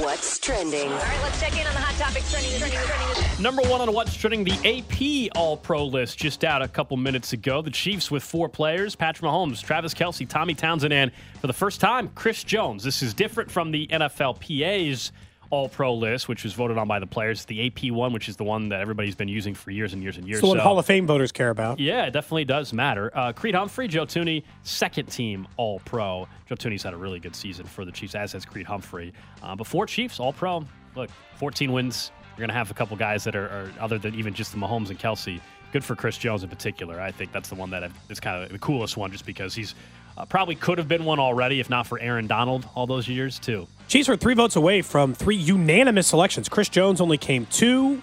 What's trending? All right, let's check in on the hot topics trending. trending, trending. Number one on what's trending, the AP All Pro list just out a couple minutes ago. The Chiefs with four players Patrick Mahomes, Travis Kelce, Tommy Townsend, and for the first time, Chris Jones. This is different from the NFLPA's All Pro list, which was voted on by the players. The AP one, which is the one that everybody's been using for years and years and years. One So- Hall of Fame voters care about. yeah, it definitely does matter. Uh, Creed Humphrey, Joe Thuney, second team All Pro. Joe Thuney's had a really good season for the Chiefs, as has Creed Humphrey. Uh, but four Chiefs All Pro. Look, 14 wins. You're going to have a couple guys that are, are other than even just the Mahomes and Kelce. Good for Chris Jones in particular. I think that's the one that is kind of the coolest one, just because he's uh, probably could have been one already, if not for Aaron Donald all those years too. Chiefs were three votes away from three unanimous selections. Chris Jones only came two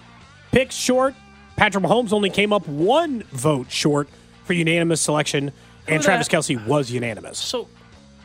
picks short. Patrick Mahomes only came up one vote short for unanimous selection, and Travis Kelce was unanimous. So,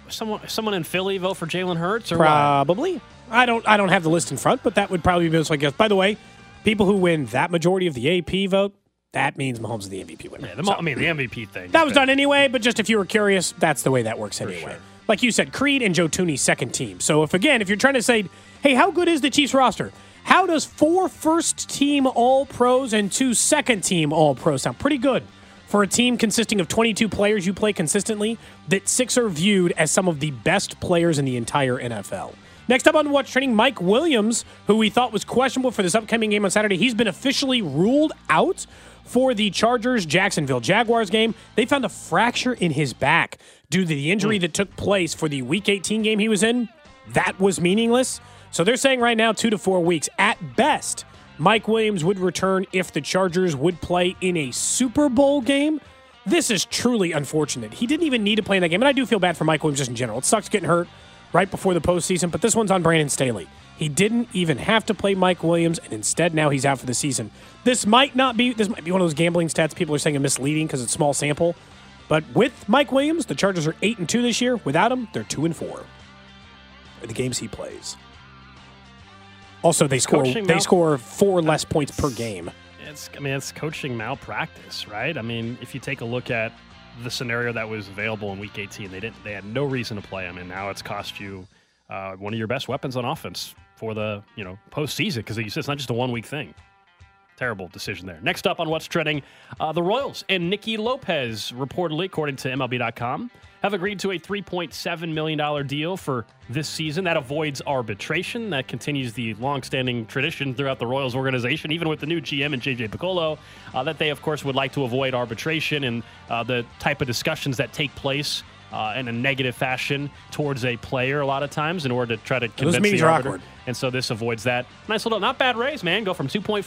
someone someone in Philly vote for Jalen Hurts or what? Probably. I don't. I don't have the list in front, but that would probably be most I guess. By the way, people who win that majority of the AP vote, that means Mahomes is the MVP winner. Yeah, the, mo- I mean, the MVP thing. That was done anyway, but just if you were curious, that's the way that works anyway. sure. Like you said, Creed and Joe Thuney second team. So if again, if you're trying to say, hey, how good is the Chiefs roster? How does four first team all pros and two second team all pros sound? Pretty good. For a team consisting of 22 players you play consistently, that six are viewed as some of the best players in the entire NFL. Next up on What's Trending, Mike Williams, who we thought was questionable for this upcoming game on Saturday, he's been officially ruled out for the Chargers Jacksonville Jaguars game. They found a fracture in his back due to the injury hmm. that took place for the Week 18 game he was in. That was meaningless. So they're saying right now two to four weeks. At best, Mike Williams would return if the Chargers would play in a Super Bowl game. This is truly unfortunate. He didn't even need to play in that game. And I do feel bad for Mike Williams just in general. It sucks getting hurt right before the postseason, but this one's on Brandon Staley. He didn't even have to play Mike Williams, and instead now he's out for the season. This might not be this might be one of those gambling stats people are saying are misleading because it's small sample. But with Mike Williams, the Chargers are eight and two this year. Without him, they're two and four. In the games he plays. Also, they score they mal- score four less points per game. It's, I mean, it's coaching malpractice, right? I mean, if you take a look at the scenario that was available in Week 18, they didn't, they had no reason to play him, and now it's cost you uh, one of your best weapons on offense for the you know postseason because it's not just a one week thing. Terrible decision there. Next up on what's trending, uh, the Royals and Nicky Lopez reportedly, according to MLB.com, have agreed to a $3.7 million deal for this season. That avoids arbitration. That continues the longstanding tradition throughout the Royals organization, even with the new GM and JJ Picollo, uh, that they, of course, would like to avoid arbitration and uh, the type of discussions that take place. Uh, in a negative fashion towards a player, a lot of times, in order to try to convince meetings the are awkward. And so this avoids that. Nice little, not bad raise, man. Go from 2.5,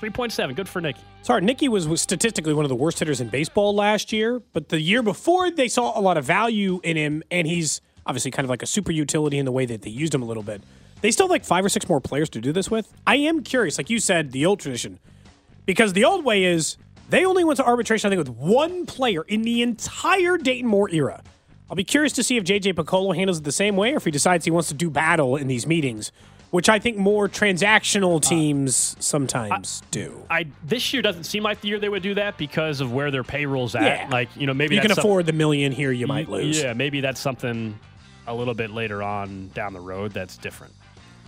3.7. Good for Nicky. Sorry, Nicky was, was statistically one of the worst hitters in baseball last year, but the year before they saw a lot of value in him, and he's obviously kind of like a super utility in the way that they used him a little bit. They still have like five or six more players to do this with. I am curious, like you said, the old tradition, because the old way is they only went to arbitration, I think, with one player in the entire Dayton Moore era. I'll be curious to see if JJ Picollo handles it the same way, or if he decides he wants to do battle in these meetings, which I think more transactional uh, teams sometimes do. I this year doesn't seem like the year they would do that because of where their payroll's at. Yeah. Like you know, maybe you can afford the million here, you might lose. Yeah, maybe that's something a little bit later on down the road that's different.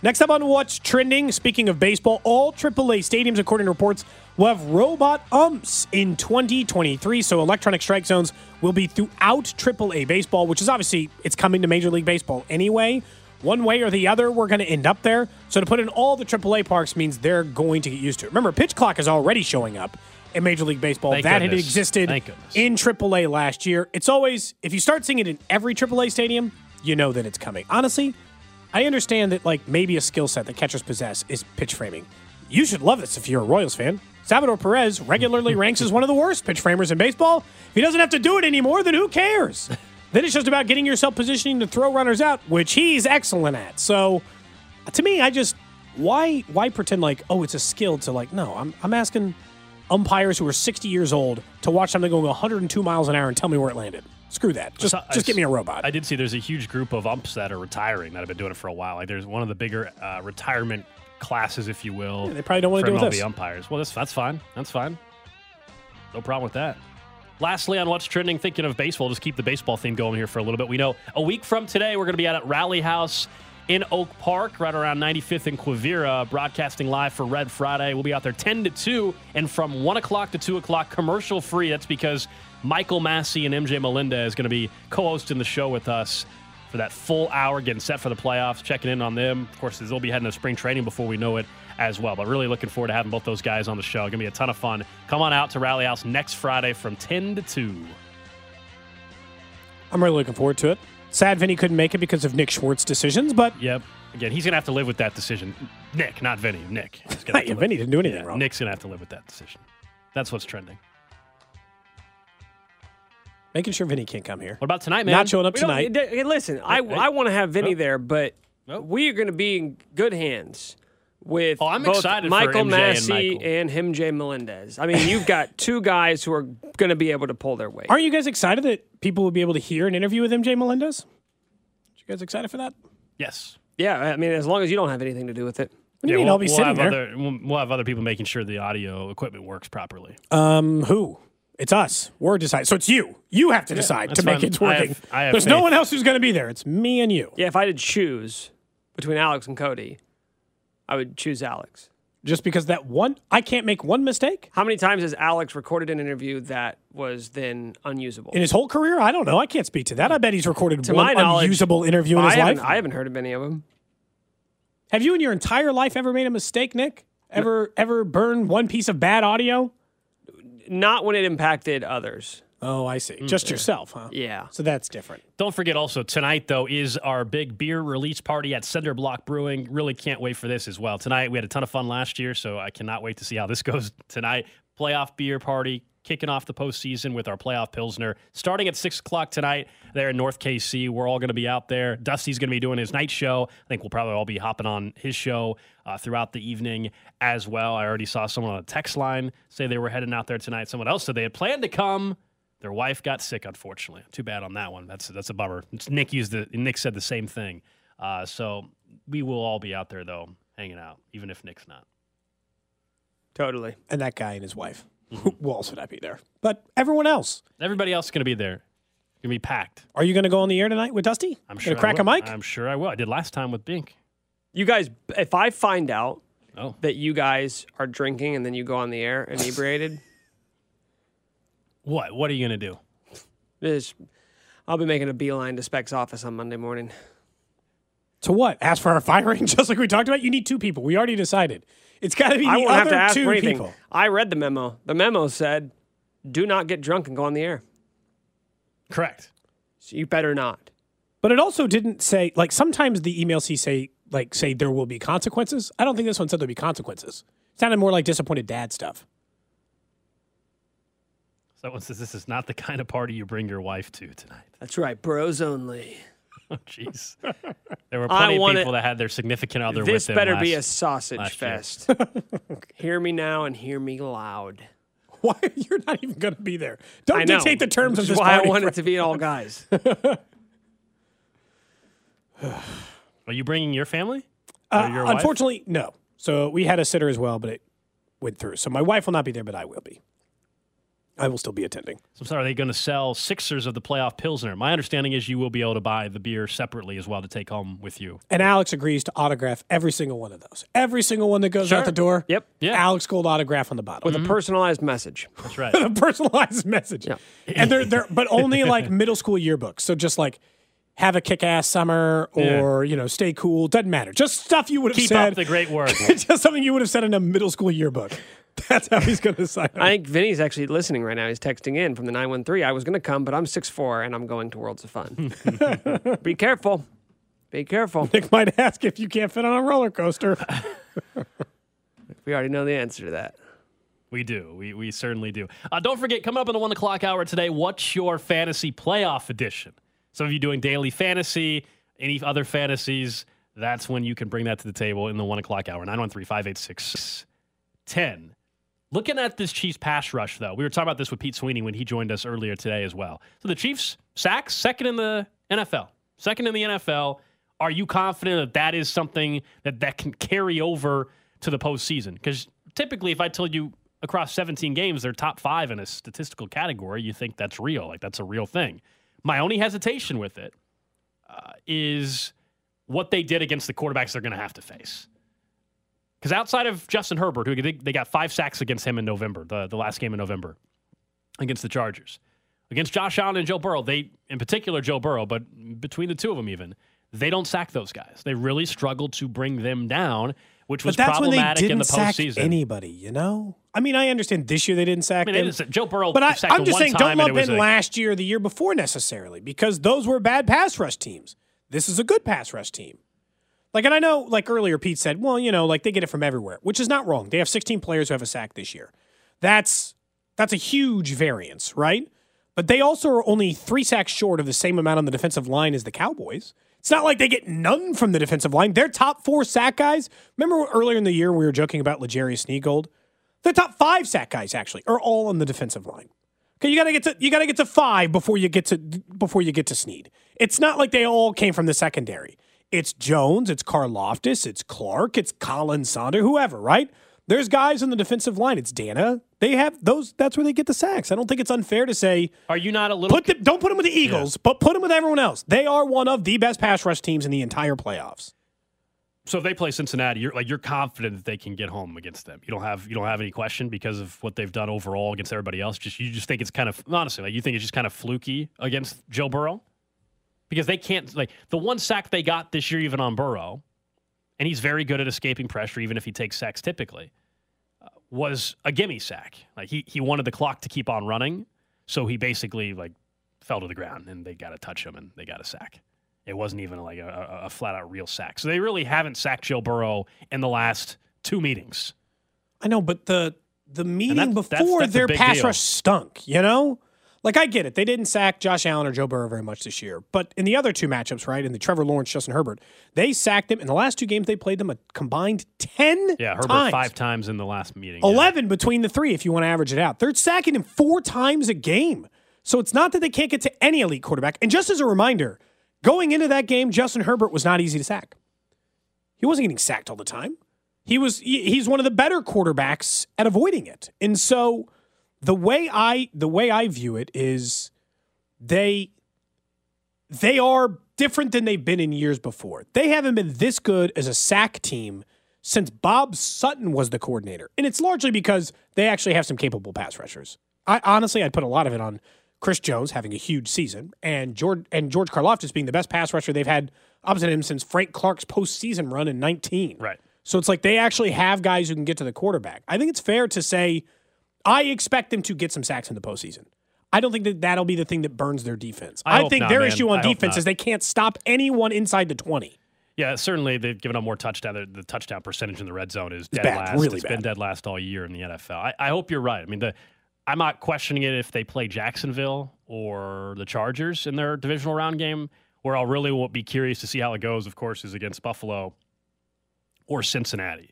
Next up on What's Trending, speaking of baseball, all AAA stadiums, according to reports, will have robot umps in 2023. So electronic strike zones will be throughout AAA baseball, which is obviously, it's coming to Major League Baseball anyway. One way or the other, we're going to end up there. So to put in all the AAA parks means they're going to get used to it. Remember, pitch clock is already showing up in Major League Baseball. Thank that had existed in AAA last year. It's always, if you start seeing it in every AAA stadium, you know that it's coming. Honestly, I understand that like maybe a skill set that catchers possess is pitch framing. You should love this if you're a Royals fan. Salvador Perez regularly ranks as one of the worst pitch framers in baseball. If he doesn't have to do it anymore, then who cares? then it's just about getting yourself positioning to throw runners out, which he's excellent at. So uh, to me, I just why why pretend like oh it's a skill to like no I'm I'm asking umpires who are 60 years old to watch something going 102 miles an hour and tell me where it landed. Screw that. Just So- just give me a robot. I did see there's a huge group of umps that are retiring that have been doing it for a while. Like there's one of the bigger uh, retirement classes, if you will. they probably don't wanna do deal with this. umpires. Well, that's that's fine. That's fine. No problem with that. Lastly, on what's trending, thinking of baseball, just keep the baseball theme going here for a little bit. We know a week from today, we're going to be out at Rally House in Oak Park, right around 95th and Quivira, broadcasting live for Red Friday. We'll be out there 10 to 2, and from 1 o'clock to 2 o'clock, commercial free. That's because Michael Massey and MJ Melendez is going to be co hosting the show with us for that full hour, getting set for the playoffs, checking in on them. Of course, they'll be heading to spring training before we know it as well. But really looking forward to having both those guys on the show. Going to be a ton of fun. Come on out to Rally House next Friday from 10 to 2. I'm really looking forward to it. Sad Vinny couldn't make it because of Nick Schwartz's decisions, but Yep. Again, he's going to have to live with that decision. Nick, not Vinny. Nick. Yeah, Vinny didn't do anything Yeah, wrong. Nick's going to have to live with that decision. That's what's trending. Making sure Vinny can't come here. What about tonight, man? Not showing up We tonight. hey, listen, I, hey. I want to have Vinny there, but Oh. we are going to be in good hands with Oh, I'm both excited for Michael MJ and Massey Michael. and him, Jay Melendez. I mean, you've got two guys who are going to be able to pull their weight. Aren't you guys excited that people will be able to hear an interview with MJ Melendez? You guys excited for that? Yes. Yeah, I mean, as long as you don't have anything to do with it. What do you mean? I'll be sitting have there. Other, we'll, we'll have other people making sure the audio equipment works properly. Um, who? It's us. We're deciding. So it's you. You have to decide that's to make fine. it I working. have- I have There's no one else who's going to be there. It's me and you. Yeah, if I did choose between Alex and Cody, I would choose Alex. Just because that one, I can't make one mistake How many times has Alex recorded an interview that was then unusable? in his whole career. I don't know. I can't speak to that. I bet he's recorded to one my unusable interview in his haven't, life. I haven't heard of any of them. Have you in your entire life ever made a mistake, Nick? Ever ever burned one piece of bad audio? Not when it impacted others. Oh, I see. Mm. Just yourself, huh? Yeah. So that's different. Don't forget also tonight though is our big beer release party at Cinder Block Brewing. Really can't wait for this as well. Tonight we had a ton of fun last year, so I cannot wait to see how this goes tonight. Playoff beer party kicking off the postseason with our playoff pilsner starting at six o'clock tonight there in North KC. We're all going to be out there. Dusty's going to be doing his night show. I think we'll probably all be hopping on his show uh, throughout the evening as well. I already saw someone on a text line say they were heading out there tonight. Someone else said they had planned to come. Their wife got sick, unfortunately. Too bad on that one. That's that's a bummer. It's Nick used the Nick said the same thing. Uh, so we will all be out there though, hanging out, even if Nick's not. Totally. And that guy and his wife Mm-hmm. will also not be there. But everyone else, Everybody else is going to be there. Going to be packed. are you going to go on the air tonight with Dusty? I'm Gonna sure. I crack a mic. I'm sure I will. I did last time with Bink. You guys, if I find out Oh, that you guys are drinking and then you go on the air inebriated, what? What are you going to do? this, I'll be making a beeline to Specs office on Monday morning. To what? Ask for our firing, just like we talked about. You need two people. We already decided. It's got to be the I won't other have to ask two for anything. people. I read the memo. The memo said, "Do not get drunk and go on the air." Correct. So you better not. But it also didn't say like sometimes the emails he say like say there will be consequences. I don't think this one said there'll be consequences. It sounded more like disappointed dad stuff. Someone says this is not the kind of party you bring your wife to tonight. That's right, bros only. Oh, jeez. There were I plenty of people it- that had their significant other This with them. better be a sausage fest. hear me now and hear me loud. Why you're not even going to be there? Don't I know. dictate the terms Which of this why party. I want Fred. it to be all guys. Are you bringing your family? Uh, Or your wife? unfortunately, no. So we had a sitter as well, but it went through. So my wife will not be there, but I will be. I will still be attending. So I'm sorry, are they going to sell sixers of the playoff Pilsner? My understanding is you will be able to buy the beer separately as well to take home with you. And Alex agrees to autograph every single one of those. Every single one that goes out the door. Yep. Yeah. Alex Gold autograph on the bottom. With a personalized message. That's right. a personalized message. Yeah. And they're they're but only like middle school yearbooks. So just like have a kick ass summer or, you know, stay cool. Doesn't matter. Just stuff you would have said. Keep said. up the great work. just something you would have said in a middle school yearbook. That's how he's gonna sign up. I think Vinny's actually listening right now. He's texting in from the 913. I was going to come, but I'm 6'4 and I'm going to Worlds of Fun. Be careful. Be careful. Nick might ask if you can't fit on a roller coaster. We already know the answer to that. We do. We, we certainly do. Uh, don't forget, coming up in the one o'clock hour today, what's your fantasy playoff edition? Some of you doing daily fantasy, any other fantasies, that's when you can bring that to the table in the one o'clock hour. 913 586 10. Looking at this Chiefs pass rush, though, we were talking about this with Pete Sweeney when he joined us earlier today as well. So the Chiefs sacks second in the NFL, second in the NFL. Are you confident that that is something that that can carry over to the postseason? Because typically, if I told you across 17 games they're top five in a statistical category, you think that's real, like that's a real thing. My only hesitation with it uh, is what they did against the quarterbacks they're going to have to face. Because outside of Justin Herbert, who they, they got five sacks against him in November, the, the last game in November against the Chargers. Against Josh Allen and Joe Burrow, they, in particular Joe Burrow, but between the two of them even, they don't sack those guys. They really struggle to bring them down, which was but that's when they problematic didn't in the sack postseason. anybody, you know? I mean, I understand this year they didn't sack I mean, is- Joe Burrow But I, sacked I'm just one saying, don't lump in a- last year or the year before necessarily because those were bad pass rush teams. This is a good pass rush team. Like, and I know, like earlier, Pete said, well, you know, like they get it from everywhere, which is not wrong. They have 16 players who have a sack this year. That's that's a huge variance, right? But they also are only three sacks short of the same amount on the defensive line as the Cowboys. It's not like they get none from the defensive line. Their top four sack guys. Remember earlier in the year we were joking about Legarius Sneegold? The top five sack guys actually are all on the defensive line. Okay, you gotta get to you gotta get to five before you get to before you get to Sneed. It's not like they all came from the secondary. It's Jones, it's Karlaftis, it's Clark, it's Colin Sonder, whoever, right? There's guys on the defensive line. It's Dana. They have those. That's where they get the sacks. I don't think it's unfair to say Are you not a little put them. Don't put them with the Eagles, but put them with everyone else. They are one of the best pass rush teams in the entire playoffs. So if they play Cincinnati, you're like you're confident that they can get home against them. You don't have you don't have any question because of what they've done overall against everybody else. Just you just think it's kind of honestly like you think it's just kind of fluky against Joe Burrow because they can't like the one sack they got this year even on Burrow, and he's very good at escaping pressure even if he takes sacks typically. Was a gimme sack. Like he he wanted the clock to keep on running, so he basically like fell to the ground and they got to touch him and they got a sack. It wasn't even like a, a, flat out real sack. So they really haven't sacked Joe Burrow in the last two meetings. I know, but the the meeting that's- that's- before that's a their pass deal. rush stunk. You know, like I get it. They didn't sack Josh Allen or Joe Burrow very much this year, but in the other two matchups, right, in the Trevor Lawrence Justin Herbert, they sacked him in the last two games. They played them a combined ten Yeah, Herbert times. five times in the last meeting. Yeah. 11 between the three if you want to average it out. They're sacking him four times a game. So it's not that they can't get to any elite quarterback. And just as a reminder, going into that game, Justin Herbert was not easy to sack. He wasn't getting sacked all the time. He was he- he's one of the better quarterbacks at avoiding it. And so the way I the way I view it is they they are different than they've been in years before. They haven't been this good as a sack team since Bob Sutton was the coordinator. And it's largely because they actually have some capable pass rushers. I honestly I'd put a lot of it on Chris Jones having a huge season and George and George Karlaftis being the best pass rusher they've had opposite him since Frank Clark's postseason run in 19. Right. So it's like they actually have guys who can get to the quarterback. I think it's fair to say I expect them to get some sacks in the postseason. I don't think that that'll be the thing that burns their defense. I I, think not, their man. issue on I defense is they can't stop anyone inside the 20. Yeah, certainly they've given up more touchdown. The, the touchdown percentage in the red zone is dead bad, last. really It's been dead last all year in the NFL. I, I hope you're right. I mean, the I'm not questioning it if they play Jacksonville or the Chargers in their divisional round game. Where I'll really be curious to see how it goes, of course, is against Buffalo or Cincinnati,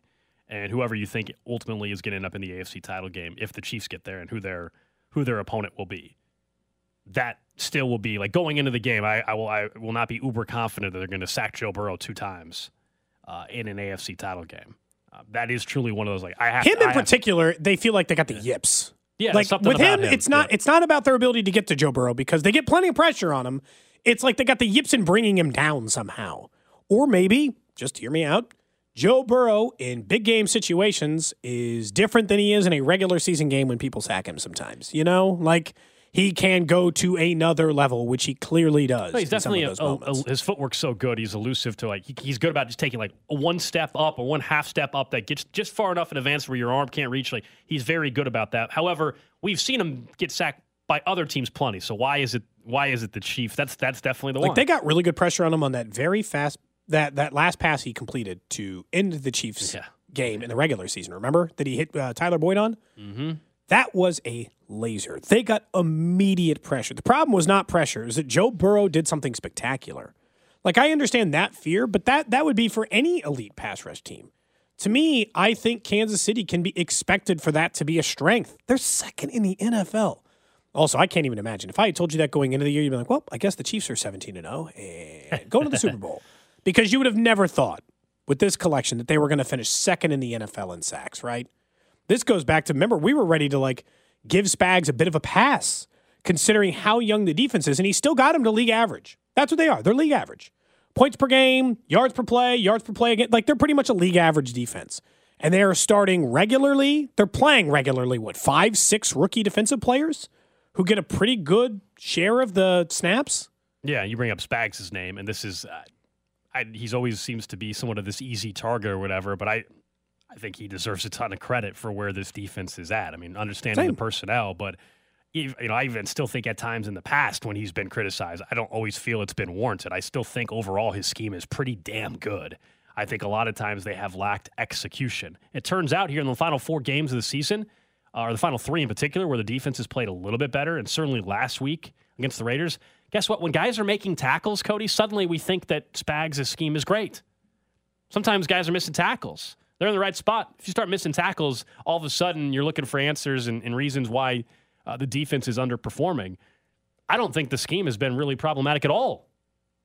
and whoever you think ultimately is going to end up in the AFC title game if the Chiefs get there and who their who their opponent will be. That still will be like going into the game. I, I will I will not be uber confident that they're going to sack Joe Burrow two times uh, in an AFC title game. Uh, that is truly one of those like I have Him I in have- particular, they feel like they got the yips. Yeah, like something with him, him, it's not yeah. it's not about their ability to get to Joe Burrow because they get plenty of pressure on him. It's like they got the yips in bringing him down somehow. Or maybe, just hear me out, Joe Burrow in big game situations is different than he is in a regular season game when people sack him sometimes. You know, like he can go to another level, which he clearly does. No, he's in some of definitely a, a- a- his footwork's so good. He's elusive to like he, he's good about just taking like one step up or one half step up that gets just far enough in advance where your arm can't reach. Like he's very good about that. However, we've seen him get sacked by other teams plenty. So why is it why is it the Chiefs? That's that's definitely the Like one. they got really good pressure on him on that very fast that that last pass he completed to end the Chiefs Yeah. game in the regular season. Remember that he hit uh, Tyler Boyd on? Mm-hmm. That was a laser. They got immediate pressure. The problem was not pressure; is that Joe Burrow did something spectacular. Like I understand that fear, but that that would be for any elite pass rush team. To me, I think Kansas City can be expected for that to be a strength. They're second in the NFL. Also, I can't even imagine. If I had told you that going into the year, you'd be like, well, I guess the Chiefs are 17 and 0 and going to the Super Bowl. Because you would have never thought with this collection that they were going to finish second in the NFL in sacks, right? This goes back to remember, we were ready to like give Spags a bit of a pass considering how young the defense is, and he still got him to league average. That's what they are. They're league average. points per game, yards per play, yards per play again. Like they're pretty much a league average defense. And they are starting regularly. They're playing regularly, what, five, six rookie defensive players who get a pretty good share of the snaps? Yeah, you bring up Spags' name, and this is, uh, I, he's always seems to be somewhat of this easy target or whatever, but I, I think he deserves a ton of credit for where this defense is at. I mean, understanding Same. the personnel, but you know, I even still think at times in the past when he's been criticized, I don't always feel it's been warranted. I still think overall his scheme is pretty damn good. I think a lot of times they have lacked execution. It turns out here in the final four games of the season, uh, or the final three in particular, where the defense has played a little bit better, and certainly last week against the Raiders. Guess what? When guys are making tackles, Cody, suddenly we think that Spags' scheme is great. Sometimes guys are missing tackles. They're in the right spot. If you start missing tackles, all of a sudden you're looking for answers and, and reasons why uh, the defense is underperforming. I don't think the scheme has been really problematic at all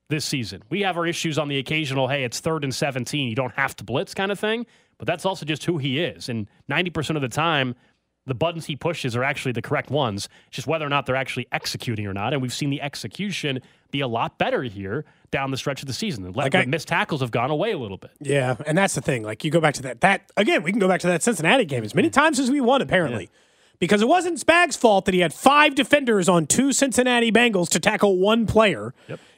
this season. We have our issues on the occasional, hey, it's third and 17, you don't have to blitz kind of thing, but that's also just who he is. And 90% of the time, the buttons he pushes are actually the correct ones. It's just whether or not they're actually executing or not. And we've seen the execution be a lot better here down the stretch of the season. The, Like I- missed tackles have gone away a little bit. Yeah, and that's the thing. Like you go back to that. That again, we can go back to that Cincinnati game as many mm-hmm. times as we want, apparently, because it wasn't Spags' fault that he had five defenders on two Cincinnati Bengals to tackle one player.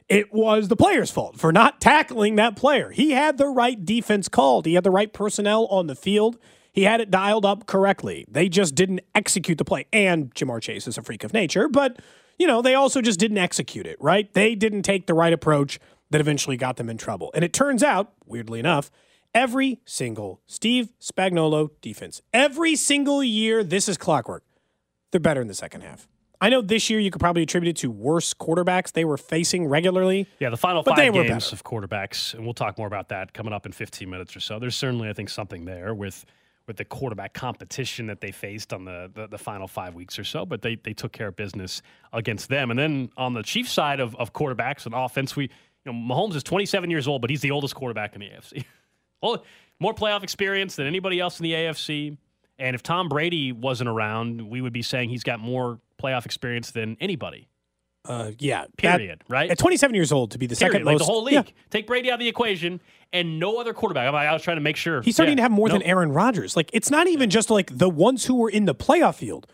It was the player's fault for not tackling that player. He had the right defense called. He had the right personnel on the field. He had it dialed up correctly. They just didn't execute the play. And Ja'Marr Chase is a freak of nature, but you know, they also just didn't execute it, right? They didn't take the right approach that eventually got them in trouble. And it turns out, weirdly enough, every single Steve Spagnuolo defense, every single year, this is clockwork. They're better in the second half. I know this year you could probably attribute it to worse quarterbacks they were facing regularly. Yeah, the final five were games of quarterbacks, and we'll talk more about that coming up in 15 minutes or so. There's certainly, I think, something there with with the quarterback competition that they faced on the, the, the final five weeks or so, but they, they took care of business against them. And then on the Chiefs side of, of quarterbacks and offense, we you know Mahomes is 27 years old, but he's the oldest quarterback in the AFC. well, more playoff experience than anybody else in the AFC. And if Tom Brady wasn't around, we would be saying he's got more playoff experience than anybody. Uh, yeah, that- Period. right? At 27 years old to be the Period. second like most. the whole league. Yeah. Take Brady out of the equation, and no other quarterback. I, I was trying to make sure He's starting Yeah. to have more than Aaron Rodgers. Like it's not even just like the ones who were in the playoff field.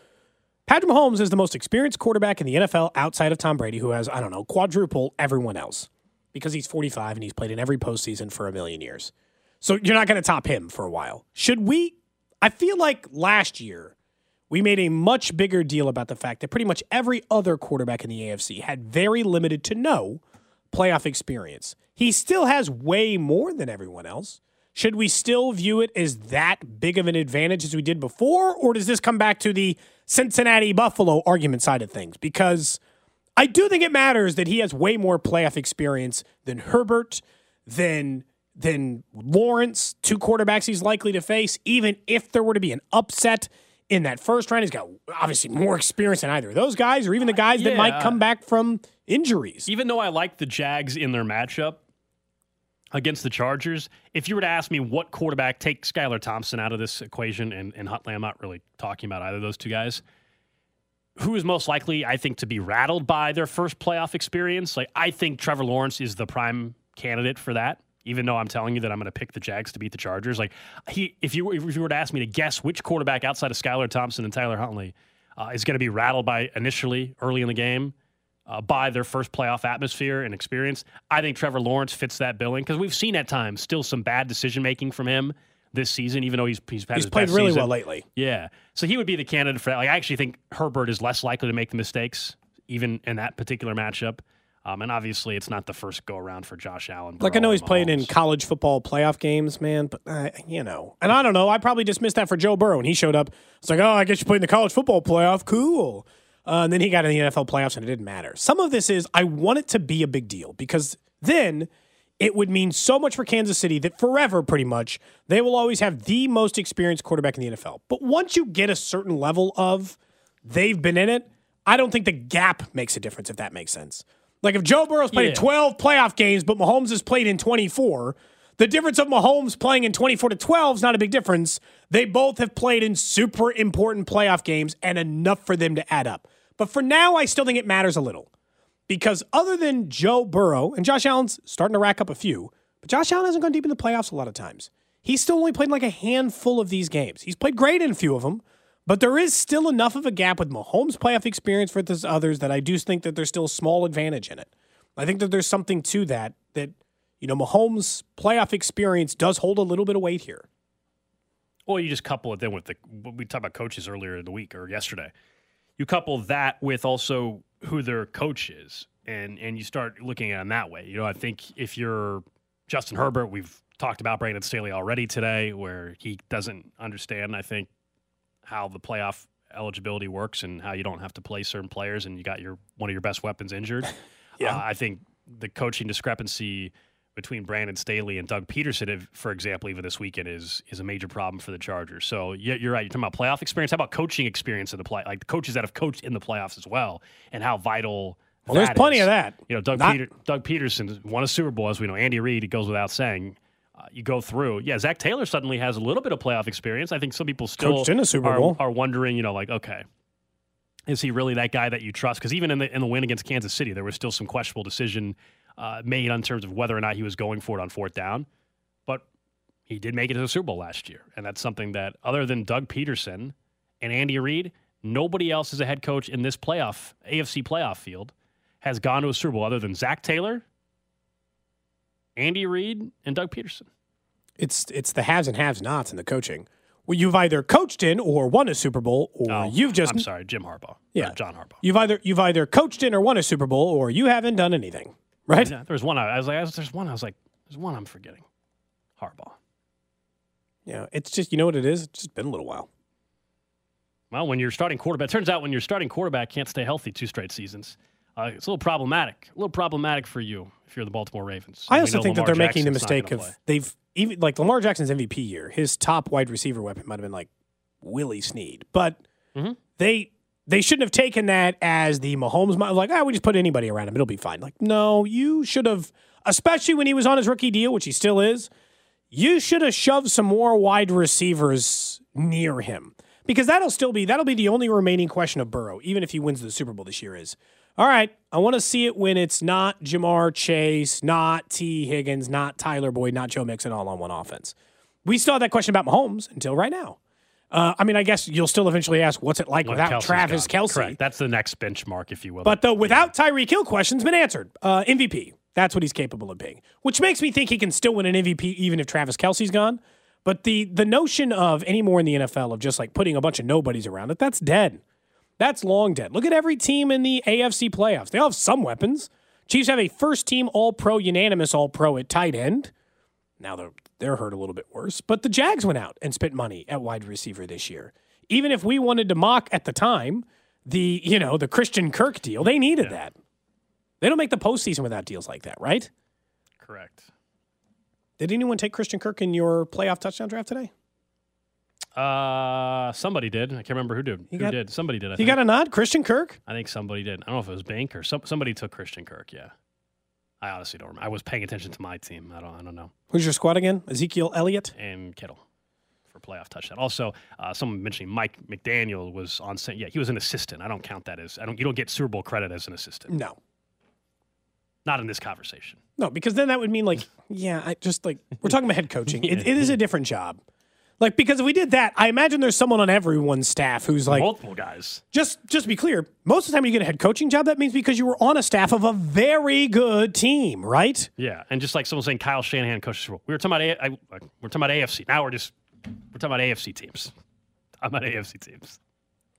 Patrick Mahomes is the most experienced quarterback in the NFL outside of Tom Brady, who has I don't know quadruple everyone else because he's 45 and he's played in every postseason for a million years. So you're not going to top him for a while. Should we? I feel like last year we made a much bigger deal about the fact that pretty much every other quarterback in the AFC had very limited to no playoff experience. He still has way more than everyone else. Should we still view it as that big of an advantage as we did before, or does this come back to the Cincinnati Buffalo argument side of things? Because I do think it matters that he has way more playoff experience than Herbert, than than Lawrence, two quarterbacks he's likely to face. Even if there were to be an upset in that first round, he's got obviously more experience than either of those guys, or even the guys that might come back from injuries. Even though I like the Jags in their matchup against the Chargers, if you were to ask me what quarterback take Skylar Thompson out of this equation, and, and Huntley, I'm not really talking about either of those two guys. Who is most likely, I think, to be rattled by their first playoff experience? Like, I think Trevor Lawrence is the prime candidate for that. Even though I'm telling you that I'm going to pick the Jags to beat the Chargers, like he, if you if you were to ask me to guess which quarterback outside of Skylar Thompson and Tyler Huntley uh, is going to be rattled by initially early in the game, uh, by their first playoff atmosphere and experience. I think Trevor Lawrence fits that billing because we've seen at times still some bad decision making from him this season, even though he's he's, had He's played really season. well lately. Yeah, so he would be the candidate for that. Like I actually think Herbert is less likely to make the mistakes even in that particular matchup. Um, and obviously, it's not the first go around for Josh Allen. Like I know he's played in college football playoff games, man, but uh, you know, and I don't know. I probably dismissed that for Joe Burrow, and he showed up. It's like, oh, I guess you played in the college football playoff, cool. Uh, and then he got in the NFL playoffs, and it didn't matter. Some of this is I want it to be a big deal because then it would mean so much for Kansas City that forever, pretty much, they will always have the most experienced quarterback in the NFL. But once you get a certain level of they've been in it, I don't think the gap makes a difference. If that makes sense. Like if Joe Burrow's played Yeah. 12 playoff games, but Mahomes has played in 24, the difference of Mahomes playing in 24 to 12 is not a big difference. They both have played in super important playoff games and enough for them to add up. But for now, I still think it matters a little Because other than Joe Burrow and Josh Allen's starting to rack up a few, but Josh Allen hasn't gone deep in the playoffs a lot of times. He's still only played like a handful of these games. He's played great in a few of them, but there is still enough of a gap with Mahomes' playoff experience versus others that I do think that there's still a small advantage in it. I think that there's something to that that you know Mahomes' playoff experience does hold a little bit of weight here. Well, you just couple it then with the we talked about coaches earlier in the week or yesterday. You couple that with also who their coach is, and and you start looking at it that way. You know, I think if you're Justin Herbert, we've talked about Brandon Staley already today, where he doesn't understand. I think how the playoff eligibility works and how you don't have to play certain players, and you got your one of your best weapons injured. Yeah. uh, I think the coaching discrepancy between Brandon Staley and Doug Pederson, for example, even this weekend is is a major problem for the Chargers. So yeah, you're right. You're talking about playoff experience. How about coaching experience in the play? Like the coaches that have coached in the playoffs as well, and how vital. Well, there's plenty is. of that. You know, Doug Not- Peter, Doug Pederson won a Super Bowl, as we know. Andy Reid, it goes without saying. Uh, you go through, yeah. Zac Taylor suddenly has a little bit of playoff experience. I think some people still in a Super are, Bowl. are wondering, you know, like okay, is he really that guy that you trust? Because even in the in the win against Kansas City, there was still some questionable decision uh, made on terms of whether or not he was going for it on fourth down. But he did make it to the Super Bowl last year, and that's something that other than Doug Pederson and Andy Reid, nobody else as a head coach in this playoff AFC playoff field has gone to a Super Bowl other than Zac Taylor, Andy Reid, and Doug Pederson. It's it's the haves and haves nots in the coaching. Well, you've either coached in or won a Super Bowl, or Oh, you've just I'm sorry, Jim Harbaugh. Yeah. John Harbaugh. you've either you've either coached in or won a Super Bowl, or you haven't done anything. Right? Yeah, there was one. I was like, I was- there's one. I was like, there's one I'm forgetting. Harbaugh. Yeah. It's just you know what it is. It's just been a little while. Well, when you're starting quarterback, turns out when you're starting quarterback can't stay healthy two straight seasons. Uh, it's a little problematic. A little problematic for you if you're the Baltimore Ravens. I also think that they're making the mistake of play. they've even like Lamar Jackson's MVP year. His top wide receiver weapon might have been like Willie Snead, but Mhm. they they shouldn't have taken that as the Mahomes like ah we just put anybody around him it'll be fine. Like no, you should have especially when he was on his rookie deal, which he still is. You should have shoved some more wide receivers near him because that'll still be that'll be the only remaining question of Burrow, even if he wins the Super Bowl this year. Is all right. I want to see it when it's not Ja'Marr Chase, not Tee Higgins, not Tyler Boyd, not Joe Mixon all on one offense. We still have that question about Mahomes until right now. Uh, I mean, I guess you'll still eventually ask, what's it like When without Kelce's Travis gone. Kelce? Correct. That's the next benchmark, if you will. But the without Tyreek Hill question's been answered. Uh, MVP. That's what he's capable of being, which makes me think he can still win an MVP even if Travis Kelce's gone. But the the notion of anymore in the NFL of just like putting a bunch of nobodies around it, that's dead. That's long dead. Look at every team in the AFC playoffs. They all have some weapons. Chiefs have a first team All Pro, unanimous All Pro at tight end. Now they're they're hurt a little bit worse. But the Jags went out and spent money at wide receiver this year. Even if we wanted to mock at the time the you know the Christian Kirk deal, they needed that. They don't make the postseason without deals like that, right? correct. Did anyone take Christian Kirk in your playoff touchdown draft today? Uh, somebody did. I can't remember who did. Who got- did? Somebody did. I You think. got a nod, Christian Kirk. I think somebody did. I don't know if it was Bank or some, somebody took Christian Kirk. Yeah. I honestly don't remember. I was paying attention to my team. I don't. I don't know. Who's your squad again? Ezekiel Elliott. and Kittle for playoff touchdown. Also, uh, someone mentioning Mike McDaniel was on. Yeah, he was an assistant. I don't count that as. I don't. You don't get Super Bowl credit as an assistant. No, Not in this conversation. no, because then that would mean like, yeah, I just like we're talking about head coaching. It, it is a different job. Like because if we did that, I imagine there's someone on everyone's staff who's like, Multiple guys. just just to be clear, most of the time you get a head coaching job, that means because you were on a staff of a very good team, right? Yeah, and just like someone saying Kyle Shanahan coaches We were talking about. A, I, we're talking about AFC. Now we're just. We're talking about AFC teams. I'm about AFC teams.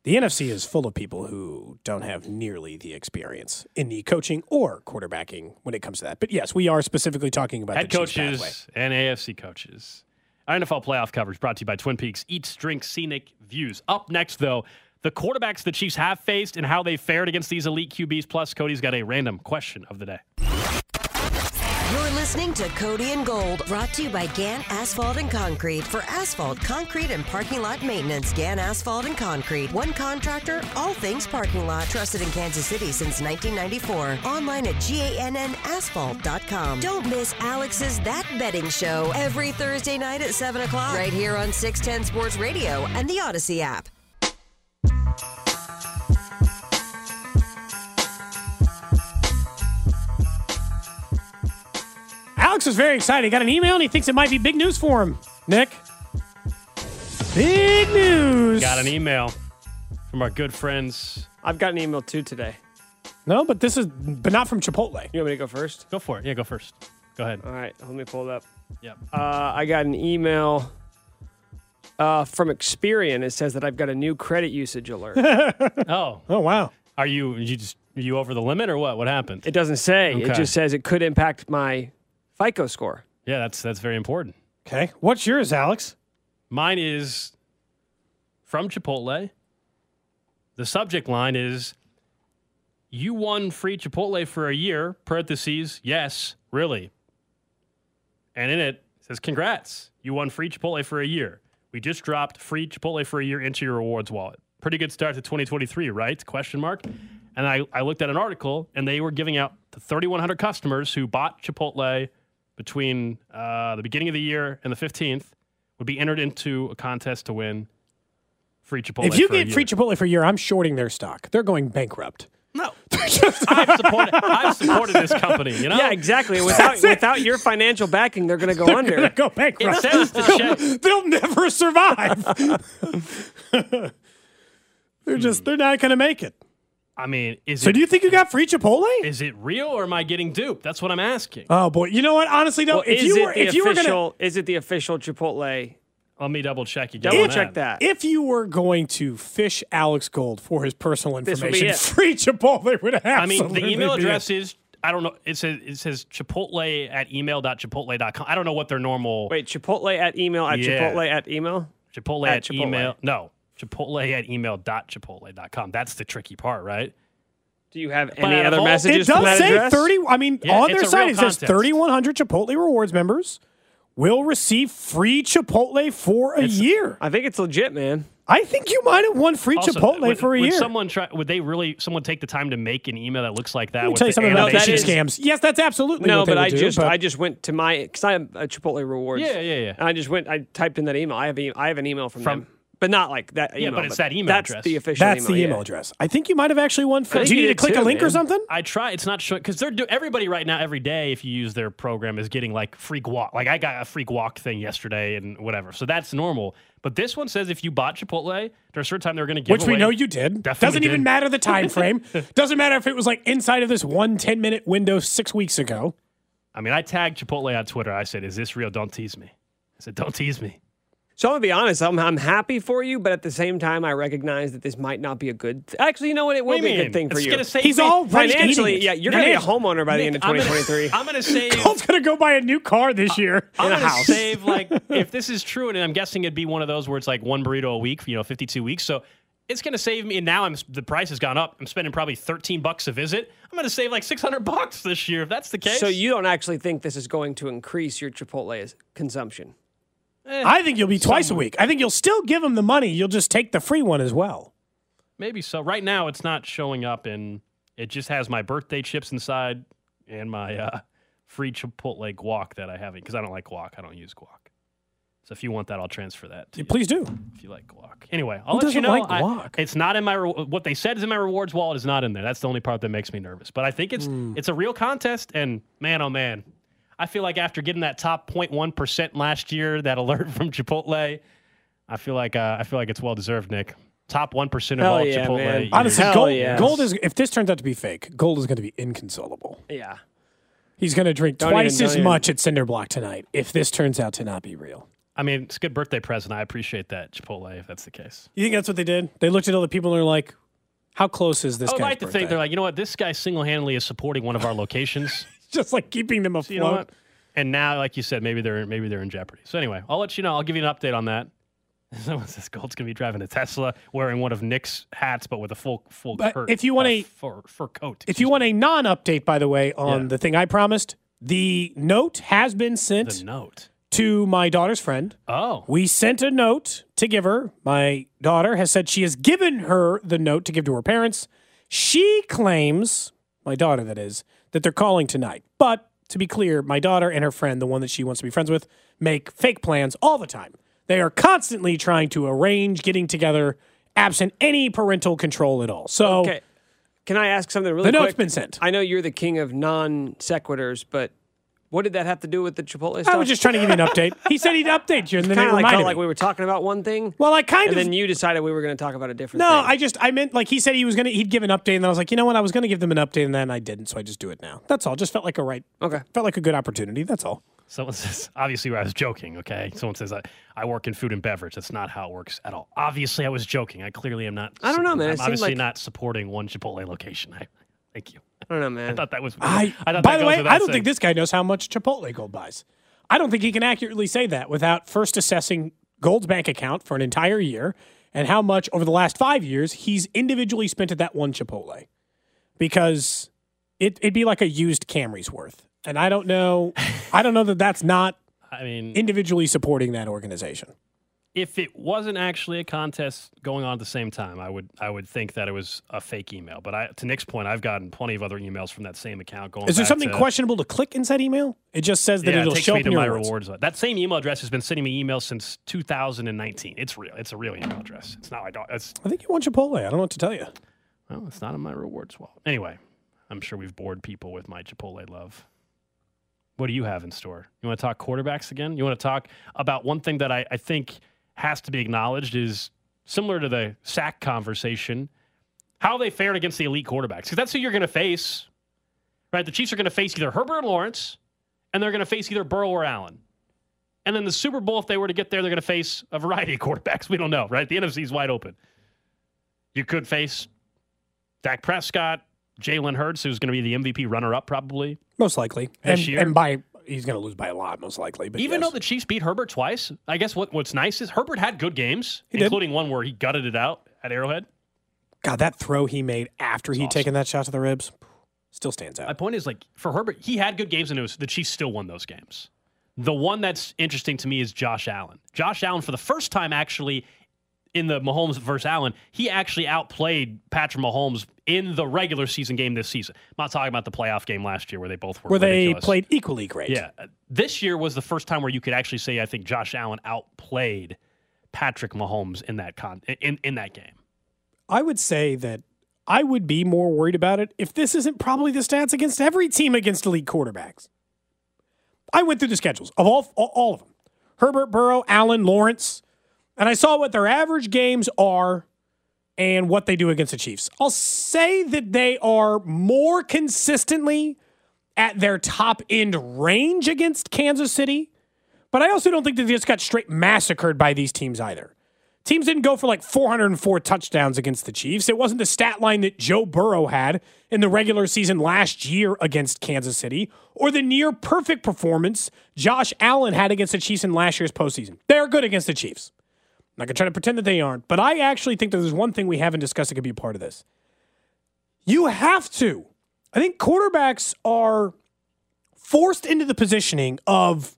The NFC is full of people who don't have nearly the experience in the coaching or quarterbacking when it comes to that. But yes, we are specifically talking about Head coaches and AFC coaches. NFL playoff coverage brought to you by Twin Peaks Eats, Drink, Scenic Views. Up next, though, the quarterbacks the Chiefs have faced and how they fared against these elite QBs. Plus, Cody's got a random question of the day. You're listening to Cody and Gold, brought to you by Gan Asphalt and Concrete. For asphalt, concrete, and parking lot maintenance, Gan Asphalt and Concrete. One contractor, all things parking lot. Trusted in Kansas City since 1994. Online at GANNasphalt.com. Don't miss Alex's That Betting Show every Thursday night at 7 o'clock, right here on 610 Sports Radio and the Odyssey app. Alex is very excited. He got an email and he thinks it might be big news for him. Nick, big news. Got an email from our good friends. I've got an email too today. No, but this is, but not from Chipotle. You want me to go first? Go for it. Yeah, go first. Go ahead. All right, let me pull it up. Yep. Uh, I got an email uh, from Experian. It says that I've got a new credit usage alert. Oh, Oh wow. are you you just are you over the limit or what? What happened? it doesn't say. It just says it could impact my FICO score. yeah, that's that's very important. Okay, what's yours, Alex? Mine is from Chipotle. The subject line is You won free Chipotle for a year, parentheses, yes, really. And in it, it says, Congrats, you won free Chipotle for a year. We just dropped free Chipotle for a year into your rewards wallet. Pretty good start to 2023, right? Question mark. And I, I looked at an article and they were giving out to 3,100 customers who bought Chipotle between uh, the beginning of the year and the 15th would be entered into a contest to win free Chipotle. if you for a get year. free Chipotle for a year, I'm shorting their stock. They're going bankrupt. no, I've supported, I've supported this company. You know, Yeah, exactly. Without without your financial backing, they're going to go under. Go bankrupt. It bankrupt. says to check. They'll never survive. they're just they're not going to make it. I mean, is So it do you think you got free Chipotle? is it real or am I getting duped? That's what I'm asking. Oh boy, you know what? Honestly, though, Well, if is you were if you were gonna Is it the official Chipotle? Let me double check again. Double on check that. if you were going to fish Alex Gold for his personal This would be information, free Chipotle would have. I mean, the email address is I don't know. It says it says chipotle at email.chipotle.com. I don't know what their normal Wait, Chipotle at email at Yeah. Chipotle at email. Chipotle at at, Chipotle. email. No, Chipotle at email.chipotle.com. That's the tricky part, right? Do you have any out other all- It messages from does that say address? thirty. I mean, Yeah, on their site real it says thirty-one hundred Chipotle rewards members will receive free Chipotle for a year. I think it's legit, man. I think you might have won free Also, Chipotle would, for a would year. Someone try? Would they really? Someone take the time to make an email that looks like that? Let me with tell you the something about animation? that phishing scams. Yes, that's absolutely No, what they but would I do, just but- I just went to my because I have a Chipotle rewards. Yeah, yeah, yeah. And I just went. I typed in that email. I have e- I have an email from, From- them, but not like that. Yeah, email, but it's that email That's address. the official. That's email, the email yeah. address. I think you might have actually won free. think Do you you need to did click a too, link or something? I try. It's not showing because they're do everybody right now every day. If you use their program, is getting like free guac. Like I got a free guac thing yesterday and whatever. So that's normal. But this one says if you bought Chipotle, there's a certain time they're going to give Which we know you did. Definitely Doesn't even matter the time frame. Doesn't matter if it was like inside of this one 10 minute window six weeks ago. I mean, I tagged Chipotle on Twitter. I said, "Is this real? Don't tease me." I said, "Don't tease me." So I'm gonna be honest. I'm, I'm happy for you, but at the same time, I recognize that this might not be a good. Actually, you know what? It will What be a good thing for you. gonna He's already Financially, yeah, you're gonna be a homeowner by the end of I'm gonna- 2023. I'm going to save. Cole's going to go buy a new car this year. I'm in a gonna house. save like if this is true, and I'm guessing it'd be one of those where it's like one burrito a week, you know, 52 weeks. So it's gonna save me. And now I'm the price has gone up. I'm spending probably 13 bucks a visit. I'm gonna save like 600 bucks this year if that's the case. So you don't actually think this is going to increase your Chipotle consumption? I think you'll be twice a week. I think you'll still give him the money. You'll just take the free one as well. maybe so. Right now, it's not showing up, and it just has my birthday chips inside and my uh, free Chipotle guac that I haven't because I don't like guac. I don't use guac. So if you want that, I'll transfer that. To you. Please do. if you like guac. Anyway, I'll Who let you know. like I- it's not in my re- what they said is in my rewards wallet is not in there. That's the only part that makes me nervous. But I think it's Hmm. it's a real contest, and man, oh man, I feel like after getting that top 0.1 percent last year, that alert from Chipotle, I feel like uh, I feel like it's well deserved, Nick. Top one percent of Hell all yeah, Chipotle. man. Honestly, Hell gold, yes. gold is, if this turns out to be fake, gold is going to be inconsolable. Yeah. He's going to drink Don't twice even- as even- much at Cinderblock tonight if this turns out to not be real. I mean, it's a good birthday present. I appreciate that, Chipotle, if that's the case. You think that's what they did? They looked at all the people and they're like, how close is this I would guy's like to think they're like, you know what, this guy single handedly is supporting one of our locations. just like keeping them afloat. you know? And now, like you said, maybe they're maybe they're in jeopardy. So anyway, I'll let you know. I'll give you an update on that. Someone says Gold's gonna be driving a Tesla, wearing one of Nick's hats, but with a full full But coat, if you want uh, a- fur, fur coat. If you want a non update, by the way, on Yeah. the thing I promised, the note has been sent the note. to my daughter's friend. Oh, We sent a note to give her. My daughter has said she has given her the note to give to her parents. She claims, my daughter that is, that they're calling tonight. But to be clear, my daughter and her friend, the one that she wants to be friends with, make fake plans all the time. They are constantly trying to arrange getting together absent any parental control at all. So Okay. Can I ask something really the quick? note's been sent. I know you're the king of non sequiturs, but What did that have to do with the Chipotle stuff? I was just trying to give you an update. He said he'd update you, and then he kind of like reminded felt like we were talking about one thing. well, I kind and of then you decided we were going to talk about a different thing. No, thing. I just I meant like he said he was gonna he'd give an update, and then I was like, you know what, I was gonna give them an update, and then I didn't, so I just do it now. That's all. Just felt like a right, Okay. felt like a good opportunity. That's all. Someone says, obviously, I was joking, okay? Someone says, I, I work in food and beverage. That's not how it works at all. Obviously, I was joking. I clearly am not. I don't know, man. It I'm seemed obviously like- not supporting one Chipotle location. I, thank you. I don't know, man. I thought that was. I, thought by the way, I don't saying. think this guy knows how much Chipotle Gold buys. I don't think he can accurately say that without first assessing Gold's bank account for an entire year and how much over the last five years he's individually spent at that one Chipotle, because it, it'd be like a used Camry's worth, and I don't know, I don't know that that's not I mean, individually supporting that organization. If it wasn't actually a contest going on at the same time, I would I would think that it was a fake email. But I, to Nick's point, I've gotten plenty of other emails from that same account going. Is there something to, questionable to click inside email? It just says that Yeah, it'll it show up in my rewards. rewards. That same email address has been sending me emails since 2019. It's real. It's a real email address. It's not. I don't. It's I think you want Chipotle. I don't know what to tell you. well, it's not in my rewards wallet. Anyway, I'm sure we've bored people with my Chipotle love. What do you have in store? You want to talk quarterbacks again? You want to talk about one thing that I, I think has to be acknowledged is similar to the sack conversation, how they fared against the elite quarterbacks. Because that's who you're going to face, right? The Chiefs are going to face either Herbert or Lawrence, and they're going to face either Burrow or Allen. And then the Super Bowl, if they were to get there, they're going to face a variety of quarterbacks. We don't know, right? The NFC is wide open. You could face Dak Prescott, Jalen Hurts, who's going to be the MVP runner up probably. Most likely. This and, year? and by he's going to lose by a lot, most likely. But Even yes. though the Chiefs beat Herbert twice, I guess what, what's nice is Herbert had good games, He did. including one where he gutted it out at Arrowhead. God, that throw he made after he'd awesome. taken that shot to the ribs still stands out. My point is, like, for Herbert, he had good games, and it was the Chiefs still won those games. The one that's interesting to me is Josh Allen. Josh Allen, for the first time, actually, in the Mahomes versus Allen, he actually outplayed Patrick Mahomes in the regular season game this season. I'm not talking about the playoff game last year where they both were where they played equally great. Yeah. Uh, This year was the first time where you could actually say I think Josh Allen outplayed Patrick Mahomes in that con in, in that game. I would say that I would be more worried about it if this isn't probably the stats against every team against elite quarterbacks. I went through the schedules of all, all of them. Herbert, Burrow, Allen, Lawrence, and I saw what their average games are and what they do against the Chiefs. I'll say that they are more consistently at their top end range against Kansas City, but I also don't think that they just got straight massacred by these teams either. Teams didn't go for like 404 touchdowns against the Chiefs. It wasn't the stat line that Joe Burrow had in the regular season last year against Kansas City or the near perfect performance Josh Allen had against the Chiefs in last year's postseason. They're good against the Chiefs. Not going to try to pretend that they aren't, but I actually think that there's one thing we haven't discussed that could be a part of this. You have to. I think quarterbacks are forced into the positioning of